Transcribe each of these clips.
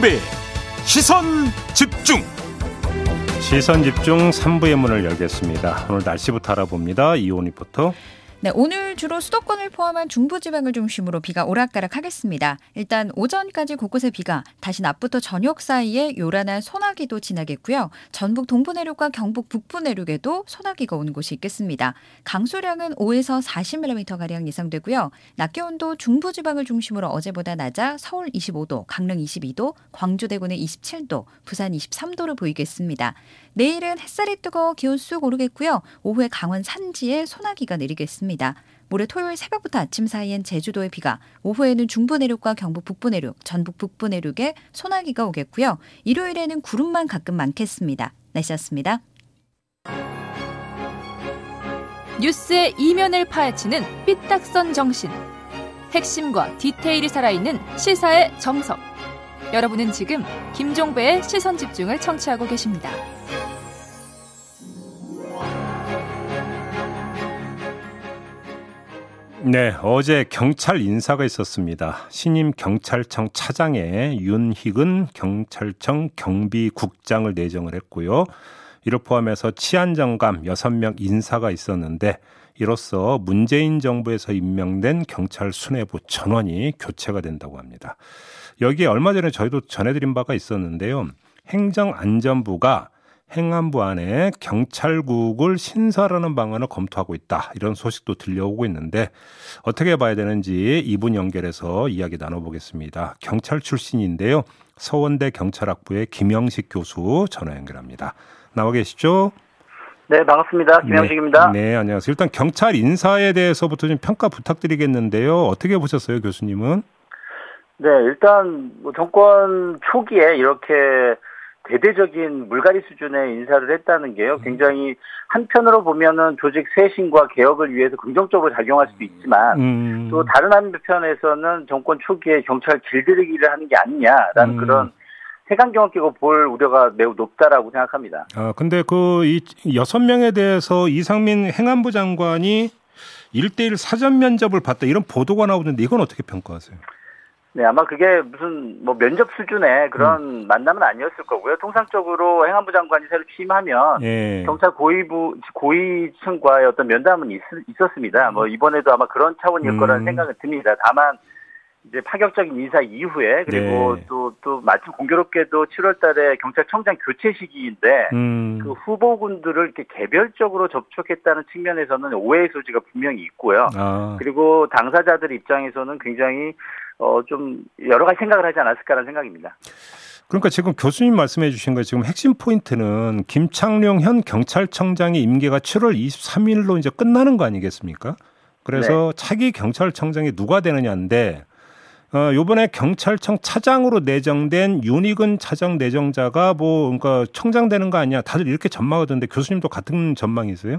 김종배 시선 집중 시선 집중 3부의 문을 열겠습니다. 오늘 날씨부터 알아봅니다. 이온 리포터. 네, 오늘 주로 수도권을 포함한 중부지방을 중심으로 비가 오락가락하겠습니다. 일단 오전까지 곳곳에 비가 다시 낮부터 저녁 사이에 요란한 소나기도 지나겠고요. 전북 동부 내륙과 경북 북부 내륙에도 소나기가 오는 곳이 있겠습니다. 강수량은 5에서 40mm 가량 예상되고요. 낮 기온도 중부지방을 중심으로 어제보다 낮아 서울 25도, 강릉 22도, 광주 대구는 27도, 부산 23도로 보이겠습니다. 내일은 햇살이 뜨거워 기온 쑥 오르겠고요. 오후에 강원 산지에 소나기가 내리겠습니다. 모레 토요일 새벽부터 아침 사이엔 제주도에 비가, 오후에는 중부 내륙과 경북 북부 내륙, 전북 북부 내륙에 소나기가 오겠고요. 일요일에는 구름만 가끔 많겠습니다. 날씨였습니다. 뉴스의 이면을 파헤치는 삐딱선 정신. 핵심과 디테일이 살아있는 시사의 정석. 여러분은 지금 김종배의 시선 집중을 청취하고 계십니다. 네, 어제 경찰 인사가 있었습니다. 신임 경찰청 차장에 윤희근 경찰청 경비국장을 내정을 했고요. 이를 포함해서 치안정감 6명 인사가 있었는데 이로써 문재인 정부에서 임명된 경찰 수뇌부 전원이 교체가 된다고 합니다. 여기에 얼마 전에 저희도 전해드린 바가 있었는데요. 행정안전부가 행안부 안에 경찰국을 신설하는 방안을 검토하고 있다. 이런 소식도 들려오고 있는데 어떻게 봐야 되는지 이분 연결해서 이야기 나눠보겠습니다. 경찰 출신인데요. 서원대 경찰학부의 김영식 교수 전화 연결합니다. 나와 계시죠? 네, 반갑습니다. 김영식입니다. 네, 네, 안녕하세요. 일단 경찰 인사에 대해서부터 좀 평가 부탁드리겠는데요. 어떻게 보셨어요, 교수님은? 네, 일단 뭐 정권 초기에 이렇게 대대적인 물갈이 수준의 인사를 했다는 게요. 굉장히 한편으로 보면은 조직 쇄신과 개혁을 위해서 긍정적으로 작용할 수도 있지만 음. 또 다른 한편에서는 정권 초기에 경찰 길들이기를 하는 게 아니냐라는 음. 그런 해강경을 끼고 볼 우려가 매우 높다라고 생각합니다. 아, 근데 그 이 여섯 명에 대해서 이상민 행안부 장관이 일대일 사전 면접을 받다 이런 보도가 나오는데 이건 어떻게 평가하세요? 네, 아마 그게 무슨 뭐 면접 수준의 그런 음. 만남은 아니었을 거고요. 통상적으로 행안부 장관이 새로 취임하면 예. 경찰 고위부 고위층과의 어떤 면담은 있, 있었습니다. 뭐 이번에도 아마 그런 차원일 음. 거라는 생각은 듭니다. 다만 이제 파격적인 인사 이후에 그리고 또또 네. 또 마침 공교롭게도 7월달에 경찰청장 교체 시기인데 음. 그 후보군들을 이렇게 개별적으로 접촉했다는 측면에서는 오해의 소지가 분명히 있고요. 아. 그리고 당사자들 입장에서는 굉장히 어, 좀 여러 가지 생각을 하지 않았을까라는 생각입니다. 그러니까 지금 교수님 말씀해 주신 거 지금 핵심 포인트는 김창룡 현 경찰청장의 임기가 7월 23일로 이제 끝나는 거 아니겠습니까? 그래서 네. 차기 경찰청장이 누가 되느냐인데 어, 요번에 경찰청 차장으로 내정된 윤희근 차장 내정자가 뭐 그러니까 청장 되는 거 아니야? 다들 이렇게 전망하던데 교수님도 같은 전망이세요?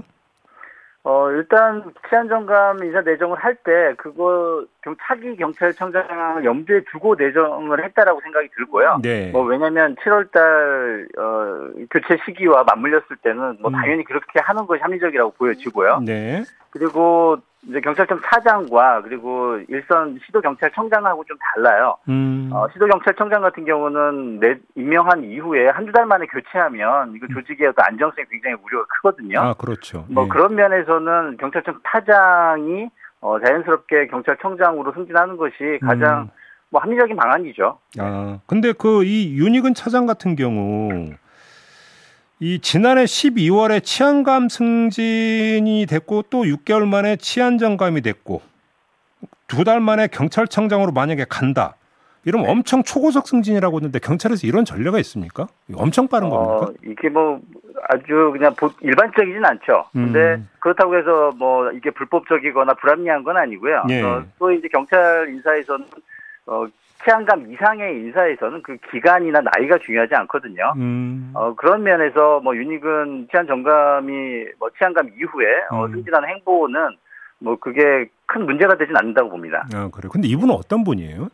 어, 일단 치안 정감 인사 내정을 할 때 그거 좀 차기 경찰청장을 염두에 두고 내정을 했다라고 생각이 들고요. 네. 뭐 왜냐면 7월 달 어, 교체 시기와 맞물렸을 때는 뭐 음. 당연히 그렇게 하는 것이 합리적이라고 보여지고요. 네. 그리고 이제 경찰청 차장과 그리고 일선 시도 경찰청장하고 좀 달라요. 음. 어, 시도 경찰청장 같은 경우는 내 임명한 이후에 한두 달 만에 교체하면 이거 조직의 어떤 안정성이 굉장히 우려가 크거든요. 아 그렇죠. 뭐 네. 그런 면에서는 경찰청 차장이 어, 자연스럽게 경찰청장으로 승진하는 것이 가장 음. 뭐 합리적인 방안이죠. 아 근데 그 이 윤희근 차장 같은 경우 이 지난해 12월에 치안감 승진이 됐고 또 6개월 만에 치안정감이 됐고 두 달 만에 경찰청장으로 만약에 간다. 이러면 네. 엄청 초고속 승진이라고 했는데 경찰에서 이런 전례가 있습니까? 엄청 빠른 어, 겁니까? 이게 뭐 아주 그냥 일반적이진 않죠. 근데 음. 그렇다고 해서 뭐 이게 불법적이거나 불합리한 건 아니고요. 예. 어, 또 이제 경찰 인사에서는 어, 치안감 이상의 인사에서는 그 기간이나 나이가 중요하지 않거든요. 음. 어, 그런 면에서 뭐 윤희근 치안 정감이 뭐 치안감 이후에 어, 음. 어, 승진한 행보는 뭐 그게 큰 문제가 되진 않는다고 봅니다. 아, 그래요. 근데 이분은 어떤 분이에요?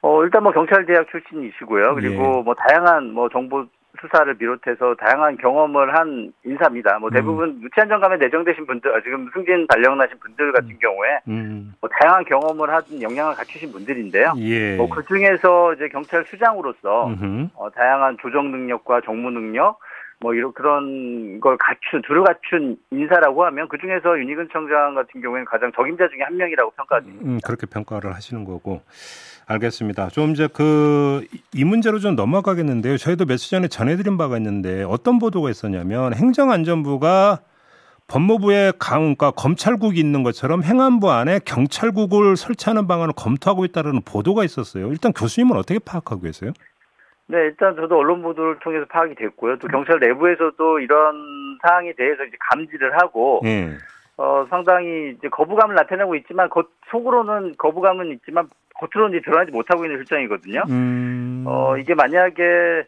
어, 일단 뭐 경찰 대학 출신이시고요. 그리고 예. 뭐 다양한 뭐 정보 수사를 비롯해서 다양한 경험을 한 인사입니다. 뭐 대부분 음. 무치한 정감에 내정되신 분들, 아, 지금 승진 발령나신 분들 같은 음. 경우에 음. 뭐 다양한 경험을 한 영향을 갖추신 분들인데요. 예. 뭐그 중에서 이제 경찰 수장으로서 어, 다양한 조정 능력과 정무 능력, 뭐 이런 그런 걸 갖춘 두루 갖춘 인사라고 하면 그 중에서 윤희근 청장 같은 경우에는 가장 적임자 중에 한 명이라고 평가됩니다. 음, 그렇게 평가를 하시는 거고 알겠습니다. 좀 이제 그 이 문제로 좀 넘어가겠는데요. 저희도 며칠 전에 전해드린 바가 있는데 어떤 보도가 있었냐면 행정안전부가 법무부에 강, 그러니까 검찰국이 있는 것처럼 행안부 안에 경찰국을 설치하는 방안을 검토하고 있다는 보도가 있었어요. 일단 교수님은 어떻게 파악하고 계세요? 네, 일단 저도 언론 보도를 통해서 파악이 됐고요. 또 경찰 내부에서도 이런 사항에 대해서 이제 감지를 하고, 네. 어, 상당히 이제 거부감을 나타내고 있지만, 겉, 속으로는 거부감은 있지만, 겉으로는 이제 드러나지 못하고 있는 실정이거든요. 음... 어, 이게 만약에,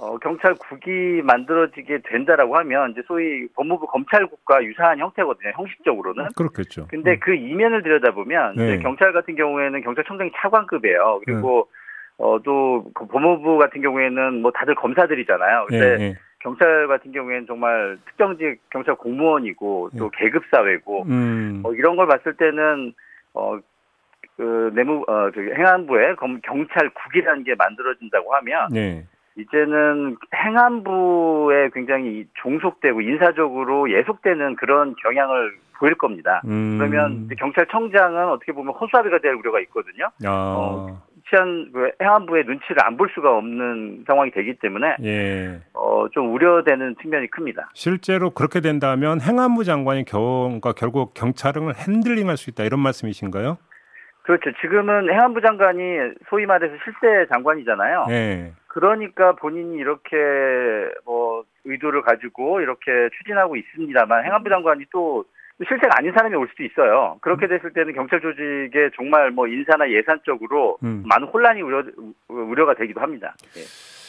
어, 경찰국이 만들어지게 된다라고 하면, 이제 소위 법무부 검찰국과 유사한 형태거든요, 형식적으로는. 그렇겠죠. 근데 음. 그 이면을 들여다보면, 네. 경찰 같은 경우에는 경찰청장이 차관급이에요. 그리고 네. 어, 또, 그 법무부 같은 경우에는 뭐 다들 검사들이잖아요. 근데 예, 예. 경찰 같은 경우에는 정말 특정직 경찰 공무원이고 또 예. 계급 사회고 음. 어, 이런 걸 봤을 때는 어, 그 내무 어 저기 행안부에 검, 경찰국이라는 게 만들어진다고 하면 네. 이제는 행안부에 굉장히 종속되고 인사적으로 예속되는 그런 경향을 보일 겁니다. 음. 그러면 경찰청장은 어떻게 보면 허수아비가 될 우려가 있거든요. 아. 어, 치안 그 행안부의 눈치를 안 볼 수가 없는 상황이 되기 때문에 예. 어, 좀 우려되는 측면이 큽니다. 실제로 그렇게 된다면 행안부 장관이 겨, 그러니까 결국 경찰을 핸들링할 수 있다 이런 말씀이신가요? 그렇죠. 지금은 행안부 장관이 소위 말해서 실세 장관이잖아요. 예. 그러니까 본인이 이렇게 뭐 의도를 가지고 이렇게 추진하고 있습니다만 행안부 장관이 또 실세가 아닌 사람이 올 수도 있어요. 그렇게 됐을 때는 경찰 조직에 정말 뭐 인사나 예산적으로 음. 많은 혼란이 우려, 우려가 되기도 합니다. 예.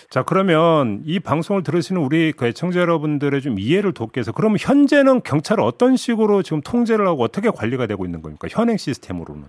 자 그러면 이 방송을 들으시는 우리 그 애청자 여러분들의 좀 이해를 돕기 위해서 그러면 현재는 경찰을 어떤 식으로 지금 통제를 하고 어떻게 관리가 되고 있는 겁니까? 현행 시스템으로는?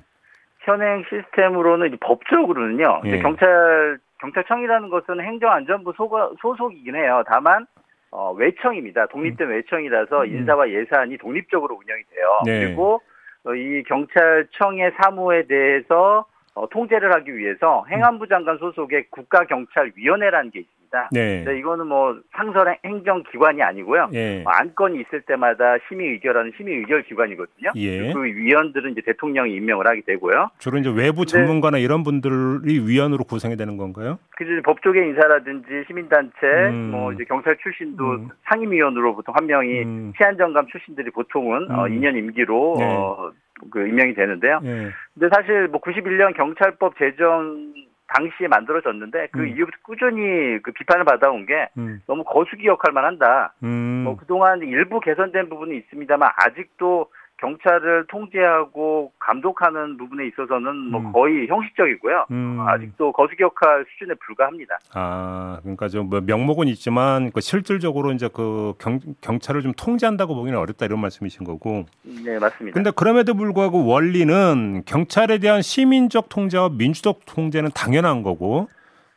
현행 시스템으로는 법적으로는요. 예. 경찰 경찰청이라는 것은 행정안전부 소속이긴 해요. 다만 어, 외청입니다. 독립된 음. 외청이라서 음. 인사와 예산이 독립적으로 운영이 돼요. 네. 그리고 어, 이 경찰청의 사무에 대해서 어, 통제를 하기 위해서 행안부 장관 소속의 국가경찰위원회라는 게 있습니다. 네. 네. 이거는 뭐 상설 행정기관이 아니고요. 예. 뭐 안건이 있을 때마다 심의 의결하는 심의 의결 기관이거든요. 예. 그 위원들은 이제 대통령이 임명을 하게 되고요. 주로 이제 외부 전문가나 이런 분들이 위원으로 구성이 되는 건가요? 그 법조계 인사라든지 시민단체, 음. 뭐 이제 경찰 출신도 음. 상임위원으로 보통 한 명이 음. 치안정감 출신들이 보통은 어, 2년 음. 임기로 네. 어, 그 임명이 되는데요. 네. 근데 사실 뭐 91년 경찰법 제정 당시에 만들어졌는데 그 음. 이후부터 꾸준히 그 비판을 받아온 게 음. 너무 거수기 역할만 한다. 음. 뭐 그동안 일부 개선된 부분이 있습니다만 아직도 경찰을 통제하고 감독하는 부분에 있어서는 뭐 음. 거의 형식적이고요. 음. 아직도 거수기 역할 수준에 불과합니다. 아, 그러니까 좀뭐 명목은 있지만 그 실질적으로 이제 그 경, 경찰을 좀 통제한다고 보기는 어렵다 이런 말씀이신 거고. 네, 맞습니다. 근데 그럼에도 불구하고 원리는 경찰에 대한 시민적 통제와 민주적 통제는 당연한 거고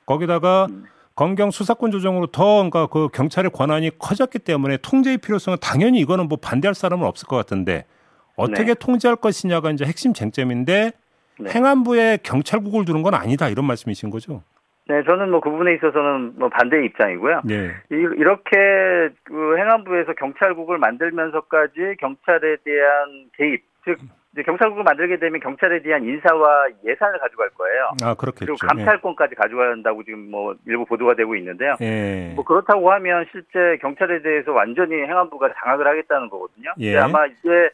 거기다가 음. 검경 수사권 조정으로 더 그러니까 그 경찰의 권한이 커졌기 때문에 통제의 필요성은 당연히 이거는 뭐 반대할 사람은 없을 것 같은데 어떻게 네. 통제할 것이냐가 이제 핵심 쟁점인데 네. 행안부에 경찰국을 두는 건 아니다 이런 말씀이신 거죠? 네, 저는 뭐 그 부분에 있어서는 뭐 반대의 입장이고요. 네. 이렇게 그 행안부에서 경찰국을 만들면서까지 경찰에 대한 개입, 즉 경찰국을 만들게 되면 경찰에 대한 인사와 예산을 가져갈 거예요. 아, 그렇겠죠. 그리고 감찰권까지 네. 가져간다고 지금 뭐 일부 보도가 되고 있는데요. 네. 뭐 그렇다고 하면 실제 경찰에 대해서 완전히 행안부가 장악을 하겠다는 거거든요. 예. 아마 이제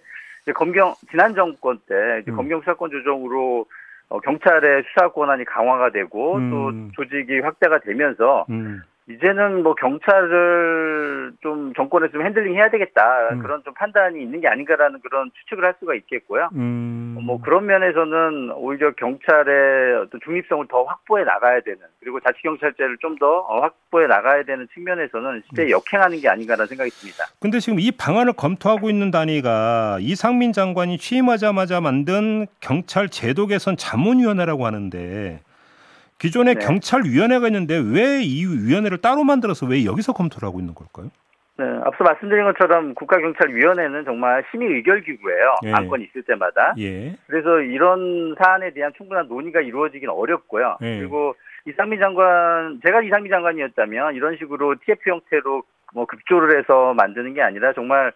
이제 검경 지난 정권 때 이제 음. 검경 수사권 조정으로 어, 경찰의 수사 권한이 강화가 되고 음. 또 조직이 확대가 되면서 음. 이제는 뭐 경찰을 좀 정권에서 좀 핸들링 해야 되겠다 음. 그런 좀 판단이 있는 게 아닌가라는 그런 추측을 할 수가 있겠고요. 음. 뭐 그런 면에서는 오히려 경찰의 어떤 중립성을 더 확보해 나가야 되는 그리고 자치 경찰제를 좀 더 확보해 나가야 되는 측면에서는 실제 음. 역행하는 게 아닌가라는 생각이 듭니다. 근데 지금 이 방안을 검토하고 있는 단위가 이상민 장관이 취임하자마자 만든 경찰 제도 개선 자문위원회라고 하는데 기존에 네. 경찰위원회가 있는데 왜 이 위원회를 따로 만들어서 왜 여기서 검토를 하고 있는 걸까요? 네, 앞서 말씀드린 것처럼 국가경찰위원회는 정말 심의 의결 기구예요. 예. 안건이 있을 때마다. 예. 그래서 이런 사안에 대한 충분한 논의가 이루어지긴 어렵고요. 예. 그리고 이상민 장관, 제가 이상민 장관이었다면 이런 식으로 TF 형태로 뭐 급조를 해서 만드는 게 아니라 정말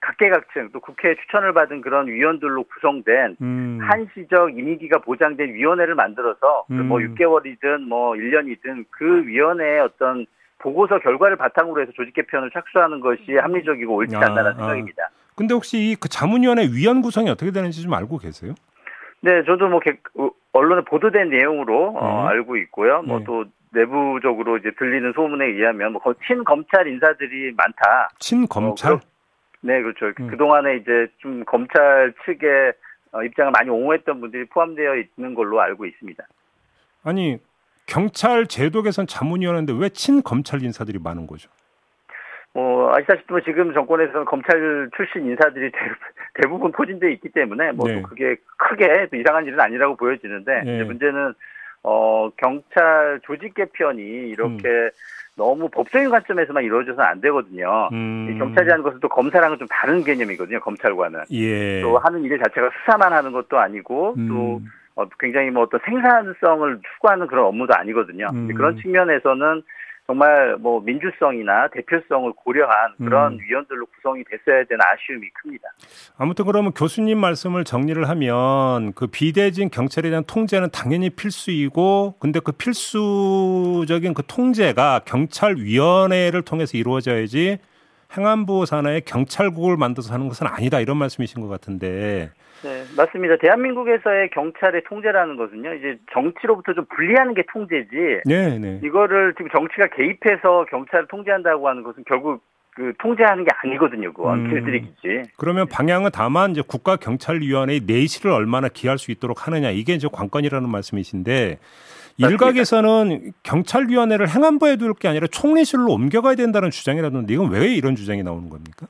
각계각층 또 국회 추천을 받은 그런 위원들로 구성된 음. 한시적 임기가 보장된 위원회를 만들어서 그뭐 음. 뭐 6개월이든 뭐 1년이든 그 위원회의 어떤 보고서 결과를 바탕으로 해서 조직 개편을 착수하는 것이 합리적이고 옳지 아, 않다는 아. 생각입니다. 근데 혹시 그 자문위원회 위원 구성이 어떻게 되는지 좀 알고 계세요? 네, 저도 뭐 어, 언론에 보도된 내용으로 어, 네. 어, 알고 있고요. 뭐또 네. 내부적으로 이제 들리는 소문에 의하면 뭐 친 검찰 인사들이 많다. 친 검찰? 어, 네, 그렇죠. 음. 그동안에 이제 좀 검찰 측의 어, 입장을 많이 옹호했던 분들이 포함되어 있는 걸로 알고 있습니다. 아니, 경찰 제도 개선 자문위원회인데 왜 친검찰 인사들이 많은 거죠? 뭐 아시다시피 뭐 지금 정권에서는 검찰 출신 인사들이 대, 부분 포진돼 있기 때문에 뭐 네. 그게 크게 또 이상한 일은 아니라고 보여지는데 네. 문제는 어 경찰 조직 개편이 이렇게 음. 너무 법적인 관점에서만 이루어져서는 안 되거든요. 음. 경찰이라는 것은 또 검사랑은 좀 다른 개념이거든요. 검찰과는 예. 또 하는 일 자체가 수사만 하는 것도 아니고 음. 또 어, 굉장히 뭐 어떤 생산성을 추구하는 그런 업무도 아니거든요. 음. 그런 측면에서는 정말 뭐 민주성이나 대표성을 고려한 그런 음. 위원들로 구성이 됐어야 되는 아쉬움이 큽니다. 아무튼 그러면 교수님 말씀을 정리를 하면 그 비대진 경찰에 대한 통제는 당연히 필수이고 근데 그 필수적인 그 통제가 경찰위원회를 통해서 이루어져야지 행안부 산하에 경찰국을 만들어서 하는 것은 아니다 이런 말씀이신 것 같은데 네, 맞습니다. 대한민국에서의 경찰의 통제라는 것은요, 이제 정치로부터 좀 분리하는 게 통제지. 네, 네. 이거를 지금 정치가 개입해서 경찰을 통제한다고 하는 것은 결국 그 통제하는 게 아니거든요, 그건 음, 길들이기지. 그러면 방향은 다만 이제 국가 경찰위원회의 내실을 얼마나 기할 수 있도록 하느냐 이게 이제 관건이라는 말씀이신데 일각에서는 경찰위원회를 행안부에 둘 게 아니라 총리실로 옮겨가야 된다는 주장이라던데 이건 왜 이런 주장이 나오는 겁니까?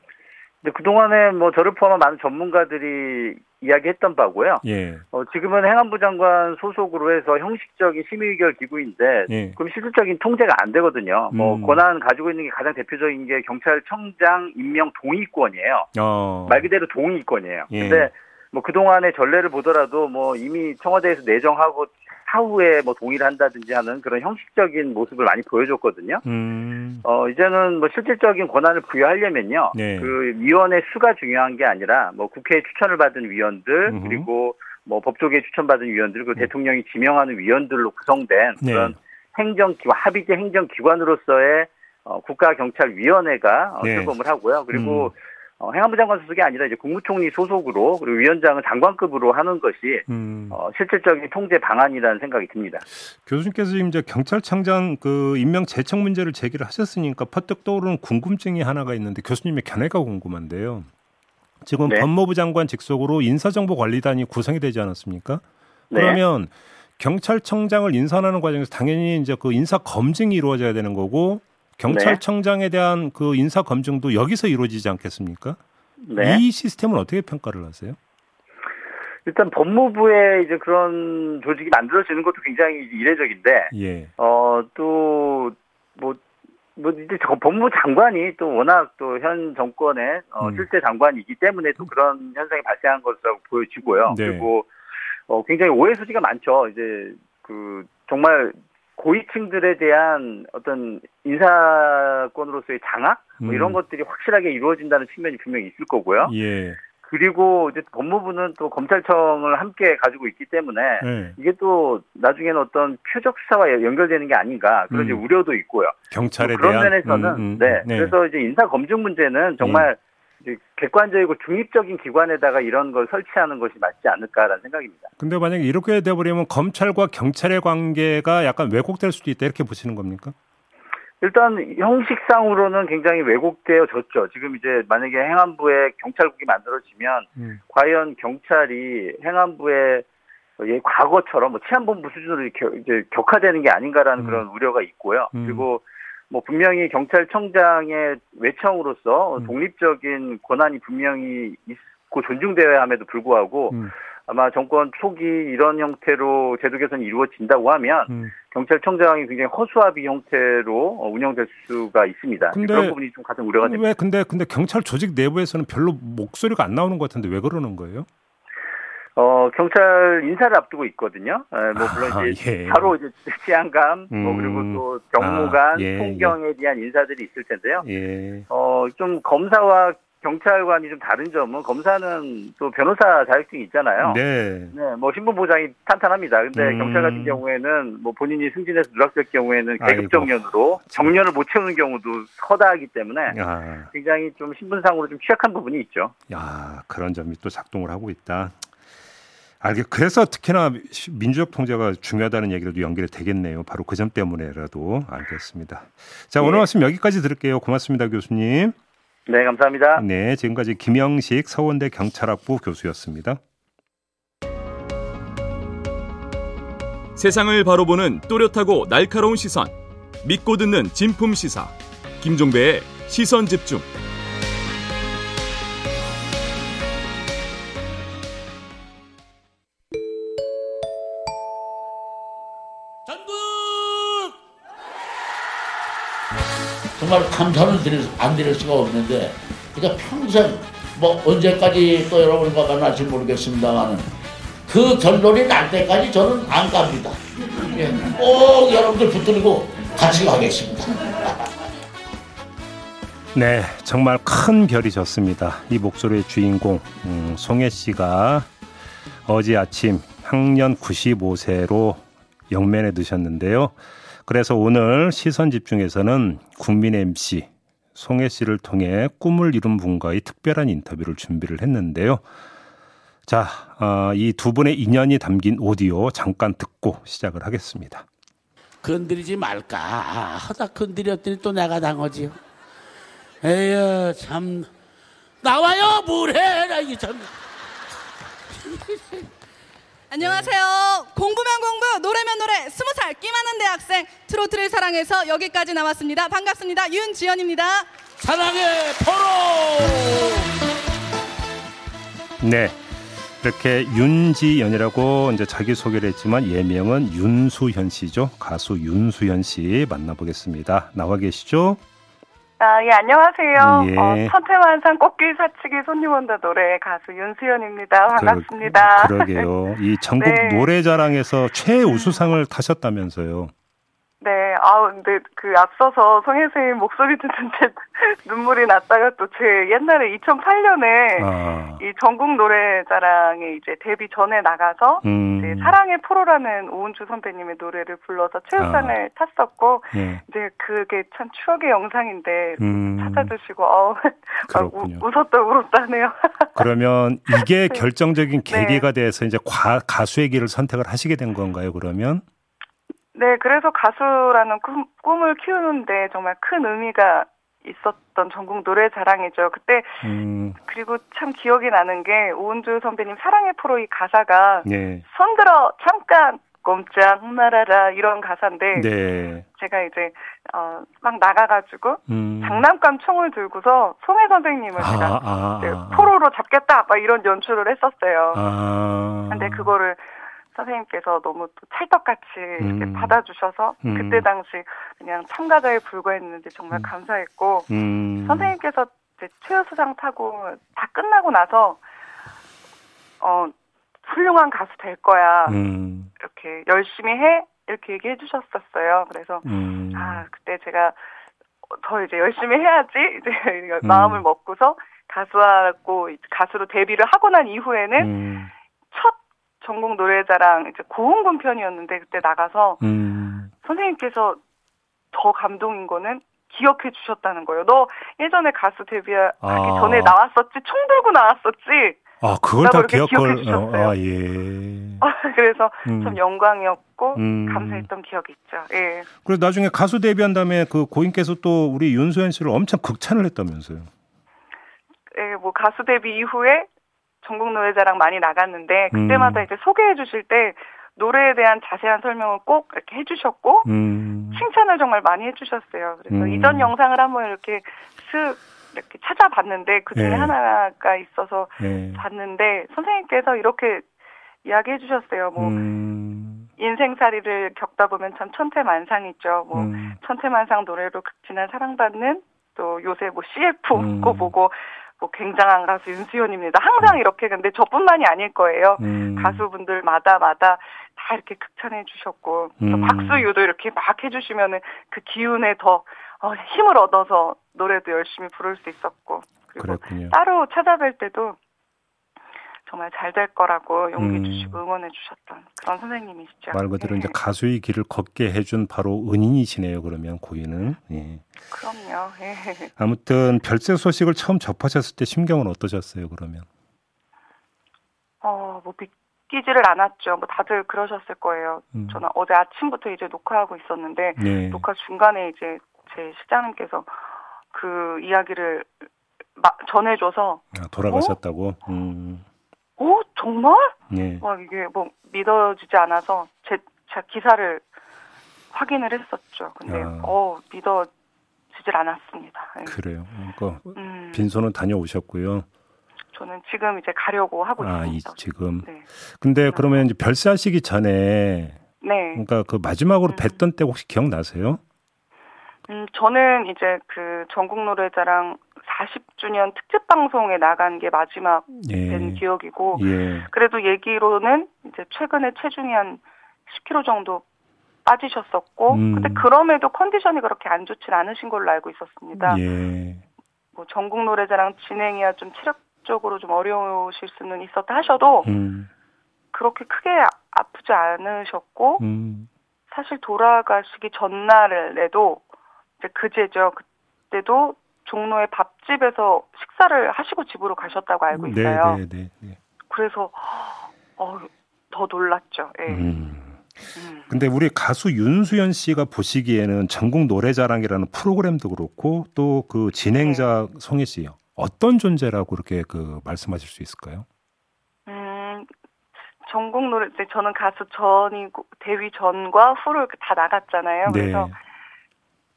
근데 그동안에 뭐 저를 포함한 많은 전문가들이 이야기했던 바고요. 예. 어, 지금은 행안부 장관 소속으로 해서 형식적인 심의결 기구인데 예. 그럼 실질적인 통제가 안 되거든요. 뭐 음. 뭐 권한 가지고 있는 게 가장 대표적인 게 경찰청장 임명 동의권이에요. 어. 말 그대로 동의권이에요. 예. 근데 뭐 그동안의 전례를 보더라도 뭐 이미 청와대에서 내정하고 사후에 뭐 동의를 한다든지 하는 그런 형식적인 모습을 많이 보여줬거든요. 음. 어, 이제는 뭐 실질적인 권한을 부여하려면요. 네. 그 위원회 수가 중요한 게 아니라 뭐 국회에 추천을 받은 위원들 음흠. 그리고 뭐 법조계에 추천받은 위원들 그리고 네. 대통령이 지명하는 위원들로 구성된 네. 그런 행정기관 합의제 행정기관으로서의 어, 국가경찰위원회가 어, 네. 출범을 하고요. 그리고 음. 어, 행안부 장관 소속이 아니라 이제 국무총리 소속으로 그리고 위원장은 장관급으로 하는 것이 음. 어, 실질적인 통제 방안이라는 생각이 듭니다. 교수님께서 지금 이제 경찰청장 그 임명 제청 문제를 제기를 하셨으니까 퍼뜩 떠오르는 궁금증이 하나가 있는데 교수님의 견해가 궁금한데요. 지금 네. 법무부 장관 직속으로 인사정보관리단이 구성이 되지 않았습니까? 네. 그러면 경찰청장을 인선하는 과정에서 당연히 이제 그 인사 검증이 이루어져야 되는 거고 경찰청장에 대한 그 인사 검증도 여기서 이루어지지 않겠습니까? 네. 이 시스템을 어떻게 평가를 하세요? 일단 법무부에 이제 그런 조직이 만들어지는 것도 굉장히 이례적인데, 예. 어 또 뭐. 뭐 이제 법무부 장관이 또 워낙 또 현 정권의 어, 음. 실세 장관이기 때문에 또 그런 현상이 발생한 것으로 보여지고요. 네. 그리고 어, 굉장히 오해 소지가 많죠. 이제 그 정말 고위층들에 대한 어떤 인사권으로서의 장악 뭐 이런 음. 것들이 확실하게 이루어진다는 측면이 분명히 있을 거고요. 예. 그리고 이제 법무부는 또 검찰청을 함께 가지고 있기 때문에 네. 이게 또 나중에는 어떤 표적 수사와 연결되는 게 아닌가 그런 음. 우려도 있고요. 경찰에 그런 대한 면에서는 음, 음, 네. 네. 그래서 이제 인사 검증 문제는 정말 예. 객관적이고 중립적인 기관에다가 이런 걸 설치하는 것이 맞지 않을까라는 생각입니다. 근데 만약에 이렇게 돼버리면 검찰과 경찰의 관계가 약간 왜곡될 수도 있다 이렇게 보시는 겁니까? 일단 형식상으로는 굉장히 왜곡되어졌죠. 지금 이제 만약에 행안부에 경찰국이 만들어지면 음. 과연 경찰이 행안부의 예, 과거처럼 뭐 치안본부 수준으로 이제 격화되는 게 아닌가라는 음. 그런 우려가 있고요. 음. 그리고 뭐 분명히 경찰청장의 외청으로서 음. 독립적인 권한이 분명히 있고 존중되어야 함에도 불구하고 음. 아마 정권 초기 이런 형태로 제도 개선이 이루어진다고 하면 음. 경찰청장이 굉장히 허수아비 형태로 운영될 수가 있습니다. 근데 그런 부분이 좀 가장 우려가 됩니다. 왜 근데 근데 경찰 조직 내부에서는 별로 목소리가 안 나오는 것 같은데 왜 그러는 거예요? 어, 경찰 인사를 앞두고 있거든요. 에, 뭐, 물론 아, 이제, 예. 바로 이제 치안감, 뭐 음. 뭐, 그리고 또 경무관, 아, 예, 통경에 예. 대한 인사들이 있을 텐데요. 예. 어, 좀 검사와 경찰관이 좀 다른 점은 검사는 또 변호사 자격증이 있잖아요. 네. 네, 뭐 신분 보장이 탄탄합니다. 근데 음. 경찰 같은 경우에는 뭐 본인이 승진해서 누락될 경우에는 계급 정년으로 정년을 못 채우는 경우도 허다하기 때문에 야. 굉장히 좀 신분상으로 좀 취약한 부분이 있죠. 야, 그런 점이 또 작동을 하고 있다. 알게 그래서 특히나 민주적 통제가 중요하다는 얘기도 연결이 되겠네요. 바로 그 점 때문에라도 알겠습니다. 자, 오늘 네. 말씀 여기까지 들을게요. 고맙습니다, 교수님. 네, 감사합니다. 네, 지금까지 김영식 서원대 경찰학부 교수였습니다. 세상을 바로 보는 또렷하고 날카로운 시선. 믿고 듣는 진품 시사. 김종배의 시선 집중. 정말 감사는 드릴, 안 드릴 수가 없는데 그러니까 평생 뭐 언제까지 또 여러분과 만날지 모르겠습니다만은 그 결론이 날 때까지 저는 안 갑니다. 예, 꼭 여러분들 붙들고 같이 가겠습니다. 네, 정말 큰 별이 졌습니다. 이 목소리의 주인공 음, 송혜 씨가 어제 아침 학년 95세로 영면에 드셨는데요. 그래서 오늘 시선 집중에서는 국민 MC 송혜 씨를 통해 꿈을 이룬 분과의 특별한 인터뷰를 준비를 했는데요. 자, 어, 이두 분의 인연이 담긴 오디오 잠깐 듣고 시작을 하겠습니다. 건드리지 말까 하다 건드렸더니 또 내가 당하지요. 에휴 참 나와요 나 이게 참. 안녕하세요. 공부면 공부, 노래면 노래, 스무 살 끼 많은 대학생 트로트를 사랑해서 여기까지 나왔습니다. 반갑습니다. 윤지연입니다. 사랑의 포로. 네. 이렇게 윤지연이라고 이제 자기 소개를 했지만 예명은 윤수현 씨죠. 가수 윤수현 씨 만나보겠습니다. 나와 계시죠? 아, 예, 안녕하세요. 예. 어, 천태만상 꽃길 사치기 손님 온다 노래 가수 윤수연입니다. 반갑습니다. 그, 그러게요. 이 전국 네. 노래자랑에서 최우수상을 타셨다면서요. 네, 아 근데 그 앞서서 송혜 선생님 목소리 듣는데 눈물이 났다가 또 제 옛날에 2008년에 아. 이 전국 노래자랑에 이제 데뷔 전에 나가서 음. 이제 사랑의 프로라는 오은주 선배님의 노래를 불러서 최우상을 아. 탔었고 예. 이제 그게 참 추억의 영상인데 음. 찾아주시고 어 웃었다 울었다 하네요. 그러면 이게 네. 결정적인 계기가 네. 돼서 이제 과, 가수의 길을 선택을 하시게 된 건가요? 그러면? 네, 그래서 가수라는 꿈, 꿈을 키우는데 정말 큰 의미가 있었던 전국 노래 자랑이죠. 그때 음. 그리고 참 기억이 나는 게 오은주 선배님 사랑의 프로 이 가사가 네. 손들어 잠깐 꼼짝 말아라 이런 가사인데 네. 제가 이제 어, 막 나가가지고 음. 장난감 총을 들고서 송혜 선생님을 아, 제가 아, 아, 포로로 잡겠다 막 이런 연출을 했었어요. 아. 근데 그거를 선생님께서 너무 또 찰떡같이 음. 받아주셔서 음. 그때 당시 그냥 참가자에 불과했는데 정말 음. 감사했고 음. 선생님께서 이제 최우수상 타고 다 끝나고 나서 어 훌륭한 가수 될 거야 음. 이렇게 열심히 해 이렇게 얘기해 주셨었어요. 그래서 음. 아 그때 제가 더 이제 열심히 해야지 이제 마음을 먹고서 가수하고 가수로 데뷔를 하고 난 이후에는 첫 전국 노래자랑 이제 고흥군 편이었는데 그때 나가서 음. 선생님께서 더 감동인 거는 기억해 주셨다는 거예요. 너 예전에 가수 데뷔하기 아. 전에 나왔었지, 총 들고 나왔었지. 아, 그걸 다 기억을, 어, 아, 예. 그래서 음. 참 영광이었고, 음. 감사했던 기억이 있죠. 예. 그리고 나중에 가수 데뷔한 다음에 그 고인께서 또 우리 윤소연 씨를 엄청 극찬을 했다면서요. 예, 뭐 가수 데뷔 이후에 전국 노래자랑 많이 나갔는데 그때마다 음. 이제 소개해 주실 때 노래에 대한 자세한 설명을 꼭 이렇게 해주셨고 음. 칭찬을 정말 많이 해주셨어요. 그래서 음. 이전 영상을 한번 이렇게 슥 이렇게 찾아봤는데 그 중에 네. 하나가 있어서 네. 봤는데 선생님께서 이렇게 이야기해 주셨어요. 뭐 음. 인생살이를 겪다 보면 참 천태만상이죠. 뭐 음. 천태만상 노래로 극진한 사랑받는 또 요새 뭐 CF 음. 거 보고 뭐 굉장한 가수 윤수연입니다. 항상 음. 이렇게 근데 저뿐만이 아닐 거예요. 음. 가수분들마다 마다 다 이렇게 극찬해 주셨고 또 음. 박수유도 이렇게 막 해주시면은 그 기운에 더 어, 힘을 얻어서 노래도 열심히 부를 수 있었고 그리고 그랬군요. 따로 찾아뵐 때도 정말 잘 될 거라고 용기 음. 주시고 응원해 주셨던 그런 선생님이시죠. 말 그대로 네. 이제 가수의 길을 걷게 해준 바로 은인이시네요. 그러면 고인은. 예. 그럼요. 예. 아무튼 별세 소식을 처음 접하셨을 때 심경은 어떠셨어요? 그러면? 어, 뭐 믿기지를 않았죠. 뭐 다들 그러셨을 거예요. 음. 저는 어제 아침부터 이제 녹화하고 있었는데 네. 녹화 중간에 이제 제 실장님께서 그 이야기를 전해줘서 아, 돌아가셨다고. 어? 음. 어 정말? 네. 막 이게 뭐 믿어지지 않아서 제, 제 기사를 확인을 했었죠. 근데 아. 어 믿어지질 않았습니다. 네. 그래요. 그러니까 음. 빈소는 다녀오셨고요. 저는 지금 이제 가려고 하고 아, 있습니다. 이, 지금. 네. 근데 그러면 이제 별세하시기 전에 네. 그러니까 그 마지막으로 음. 뵀던 때 혹시 기억나세요? 음, 저는 이제 그 전국 노래자랑 40주년 특집 방송에 나간 게 마지막 예. 된 기억이고 예. 그래도 얘기로는 이제 최근에 체중이 한 10kg 정도 빠지셨었고 음. 근데 그럼에도 컨디션이 그렇게 안 좋진 않으신 걸로 알고 있었습니다. 예. 뭐 전국 노래자랑 진행이야 좀 체력적으로 좀 어려우실 수는 있었다 하셔도 음. 그렇게 크게 아프지 않으셨고 음. 사실 돌아가시기 전날에도 이제 그제죠. 그때도 종로의 밥집에서 식사를 하시고 집으로 가셨다고 알고 네, 있어요. 네, 네, 네, 그래서 어, 더 놀랐죠. 예. 음. 음. 근데 우리 가수 윤수연 씨가 보시기에는 전국 노래자랑이라는 프로그램도 그렇고 또 그 진행자 네. 송혜 씨 어떤 존재라고 그렇게 그 말씀하실 수 있을까요? 음, 전국 노래 때 저는 가수 전이고 데뷔 전과 후를 다 나갔잖아요. 네. 그래서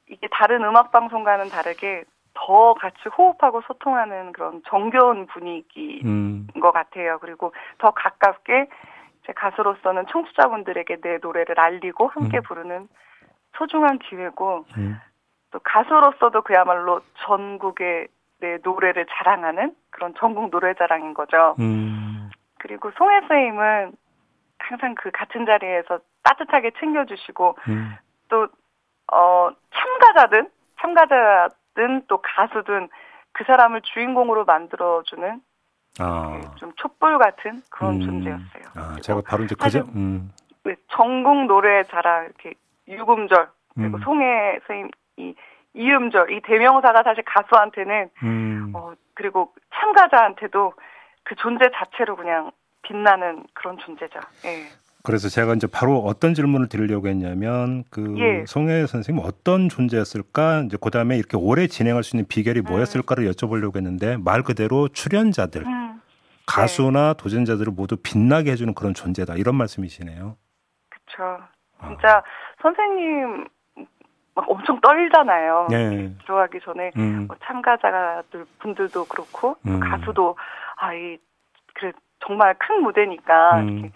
이게 다른 음악 방송과는 다르게 더 같이 호흡하고 소통하는 그런 정겨운 분위기인 음. 것 같아요. 그리고 더 가깝게 제 가수로서는 청취자분들에게 내 노래를 알리고 함께 음. 부르는 소중한 기회고 음. 또 가수로서도 그야말로 전국에 내 노래를 자랑하는 그런 전국 노래자랑인 거죠. 음. 그리고 송혜 선생님은 항상 그 같은 자리에서 따뜻하게 챙겨주시고 음. 또 어, 참가자든 참가자 든 또 가수든 그 사람을 주인공으로 만들어주는 아. 좀 촛불 같은 그런 음. 존재였어요. 아, 제가 바로 이제 그저 음. 전국 노래 자랑 이렇게 유금절 그리고 음. 송혜 선생님 이 이음절 이 대명사가 사실 가수한테는 음. 어 그리고 참가자한테도 그 존재 자체로 그냥 빛나는 그런 존재죠. 예. 그래서 제가 이제 바로 어떤 질문을 드리려고 했냐면 그 예. 송혜 선생님 어떤 존재였을까 이제 그다음에 이렇게 오래 진행할 수 있는 비결이 음. 뭐였을까를 여쭤보려고 했는데 말 그대로 출연자들 음. 가수나 네. 도전자들을 모두 빛나게 해주는 그런 존재다 이런 말씀이시네요. 그렇죠. 진짜 아. 선생님 막 엄청 떨잖아요. 네. 들어가기 전에 음. 뭐 참가자들 분들도 그렇고 음. 가수도 아이 그래 정말 큰 무대니까 음. 이렇게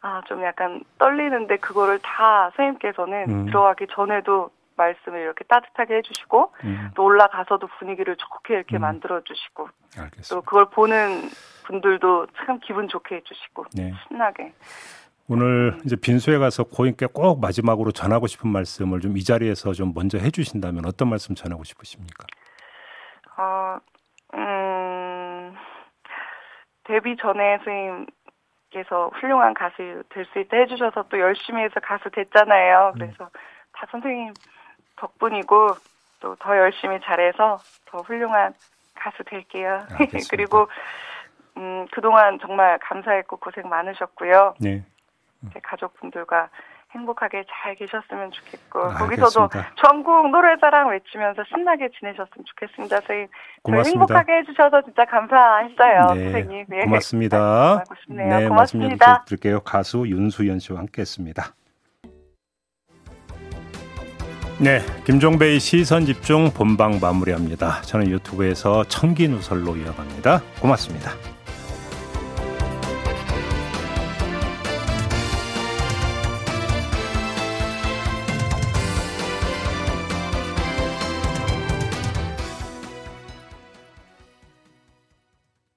아, 좀 약간 떨리는데 그거를 다 선생님께서는 음. 들어가기 전에도 말씀을 이렇게 따뜻하게 해주시고 음. 또 올라가서도 분위기를 좋게 이렇게 음. 만들어주시고 알겠습니다. 또 그걸 보는 분들도 참 기분 좋게 해주시고 네. 신나게 오늘 음. 이제 빈소에 가서 고인께 꼭 마지막으로 전하고 싶은 말씀을 좀 이 자리에서 좀 먼저 해주신다면 어떤 말씀 전하고 싶으십니까? 어, 음, 데뷔 전에 선생님 께서 훌륭한 가수 될 수 있다 해주셔서 또 열심히 해서 가수 됐잖아요. 음. 그래서 다 선생님 덕분이고 또 더 열심히 잘해서 더 훌륭한 가수 될게요. 그리고 음, 그동안 정말 감사했고 고생 많으셨고요. 네. 제 가족분들과 행복하게 잘 계셨으면 좋겠고 아, 거기서도 전국 노래자랑 외치면서 신나게 지내셨으면 좋겠습니다. 선생님 고맙습니다. 행복하게 해주셔서 진짜 감사했어요. 네, 선생님. 네. 고맙습니다. 네, 네 고맙습니다. 드릴게요. 가수 윤수연 씨와 함께했습니다. 네, 김종배의 시선 집중 본방 마무리합니다. 저는 유튜브에서 청기 누설로 이어갑니다. 고맙습니다.